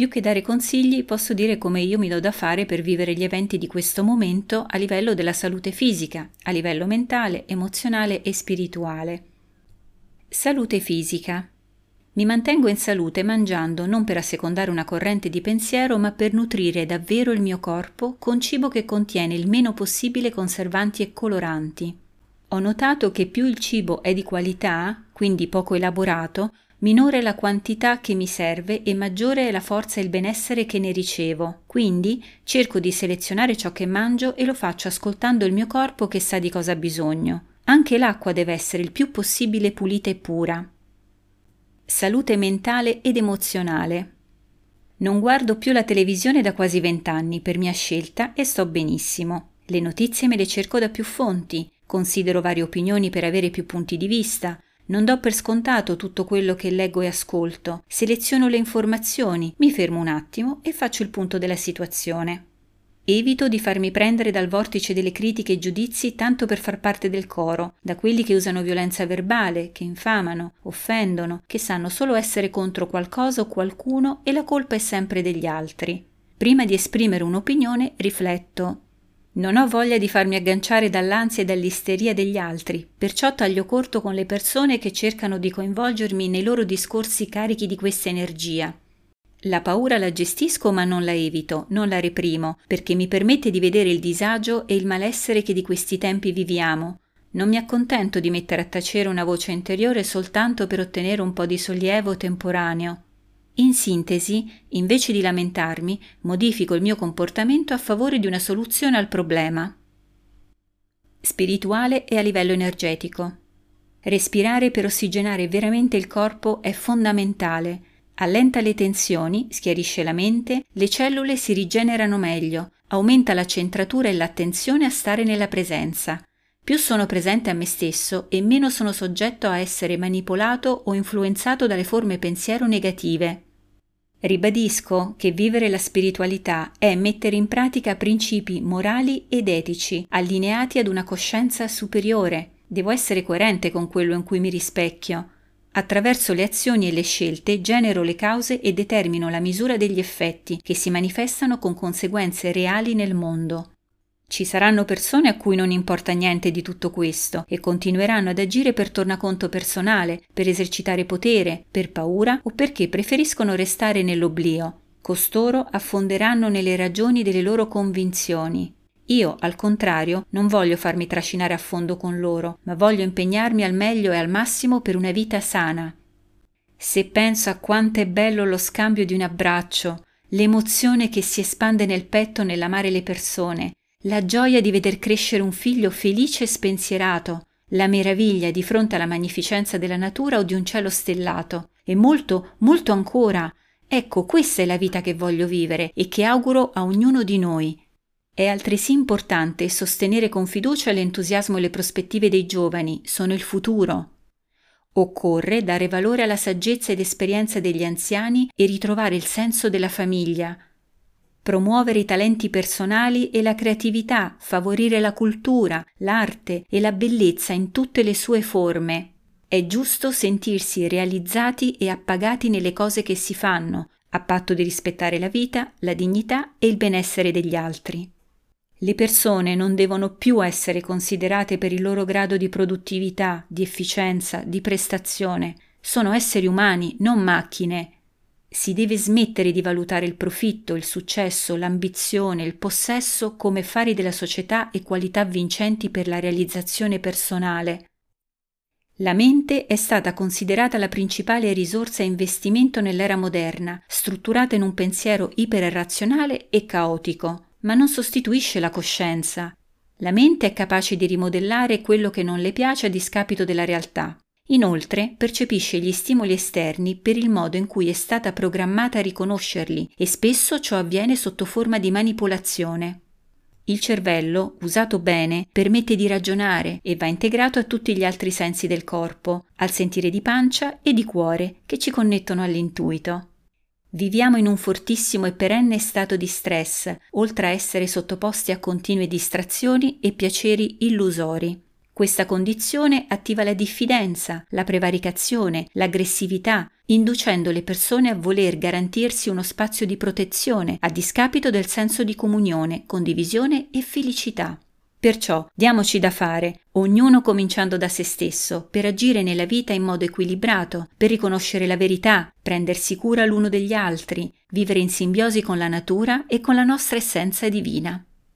Più che dare consigli, posso dire come io mi do da fare per vivere gli eventi di questo momento a livello della salute fisica, a livello mentale, emozionale e spirituale. Salute fisica. Mi mantengo in salute mangiando non per assecondare una corrente di pensiero, ma per nutrire davvero il mio corpo con cibo che contiene il meno possibile conservanti e coloranti. Ho notato che più il cibo è di qualità, quindi poco elaborato, minore è la quantità che mi serve e maggiore è la forza e il benessere che ne ricevo. Quindi cerco di selezionare ciò che mangio e lo faccio ascoltando il mio corpo che sa di cosa ha bisogno. Anche l'acqua deve essere il più possibile pulita e pura. Salute mentale ed emozionale. Non guardo più la televisione da quasi vent'anni per mia scelta e sto benissimo. Le notizie me le cerco da più fonti, considero varie opinioni per avere più punti di vista, non do per scontato tutto quello che leggo e ascolto, seleziono le informazioni, mi fermo un attimo e faccio il punto della situazione. Evito di farmi prendere dal vortice delle critiche e giudizi tanto per far parte del coro, da quelli che usano violenza verbale, che infamano, offendono, che sanno solo essere contro qualcosa o qualcuno e la colpa è sempre degli altri. Prima di esprimere un'opinione rifletto non ho voglia di farmi agganciare dall'ansia e dall'isteria degli altri, perciò taglio corto con le persone che cercano di coinvolgermi nei loro discorsi carichi di questa energia. La paura la gestisco ma non la evito, non la reprimo, perché mi permette di vedere il disagio e il malessere che di questi tempi viviamo. Non mi accontento di mettere a tacere una voce interiore soltanto per ottenere un po' di sollievo temporaneo. In sintesi, invece di lamentarmi, modifico il mio comportamento a favore di una soluzione al problema. Spirituale e a livello energetico. Respirare per ossigenare veramente il corpo è fondamentale. Allenta le tensioni, schiarisce la mente, le cellule si rigenerano meglio, aumenta la centratura e l'attenzione a stare nella presenza. Più sono presente a me stesso e meno sono soggetto a essere manipolato o influenzato dalle forme pensiero negative. Ribadisco che vivere la spiritualità è mettere in pratica principi morali ed etici allineati ad una coscienza superiore. Devo essere coerente con quello in cui mi rispecchio. Attraverso le azioni e le scelte genero le cause e determino la misura degli effetti che si manifestano con conseguenze reali nel mondo. Ci saranno persone a cui non importa niente di tutto questo e continueranno ad agire per tornaconto personale, per esercitare potere, per paura o perché preferiscono restare nell'oblio. Costoro affonderanno nelle ragioni delle loro convinzioni. Io, al contrario, non voglio farmi trascinare a fondo con loro, ma voglio impegnarmi al meglio e al massimo per una vita sana. Se penso a quanto è bello lo scambio di un abbraccio, l'emozione che si espande nel petto nell'amare le persone, la gioia di veder crescere un figlio felice e spensierato, la meraviglia di fronte alla magnificenza della natura o di un cielo stellato, e molto, molto ancora. Ecco, questa è la vita che voglio vivere e che auguro a ognuno di noi. È altresì importante sostenere con fiducia l'entusiasmo e le prospettive dei giovani, sono il futuro. Occorre dare valore alla saggezza ed esperienza degli anziani e ritrovare il senso della famiglia, promuovere i talenti personali e la creatività, favorire la cultura, l'arte e la bellezza in tutte le sue forme. È giusto sentirsi realizzati e appagati nelle cose che si fanno, a patto di rispettare la vita, la dignità e il benessere degli altri. Le persone non devono più essere considerate per il loro grado di produttività, di efficienza, di prestazione. Sono esseri umani, non macchine, si deve smettere di valutare il profitto, il successo, l'ambizione, il possesso come fari della società e qualità vincenti per la realizzazione personale. La mente è stata considerata la principale risorsa e investimento nell'era moderna, strutturata in un pensiero iperrazionale e caotico, ma non sostituisce la coscienza. La mente è capace di rimodellare quello che non le piace a discapito della realtà. Inoltre percepisce gli stimoli esterni per il modo in cui è stata programmata a riconoscerli e spesso ciò avviene sotto forma di manipolazione. Il cervello, usato bene, permette di ragionare e va integrato a tutti gli altri sensi del corpo, al sentire di pancia e di cuore che ci connettono all'intuito. Viviamo in un fortissimo e perenne stato di stress, oltre a essere sottoposti a continue distrazioni e piaceri illusori. Questa condizione attiva la diffidenza, la prevaricazione, l'aggressività, inducendo le persone a voler garantirsi uno spazio di protezione a discapito del senso di comunione, condivisione e felicità. Perciò diamoci da fare, ognuno cominciando da se stesso, per agire nella vita in modo equilibrato, per riconoscere la verità, prendersi cura l'uno degli altri, vivere in simbiosi con la natura e con la nostra essenza divina.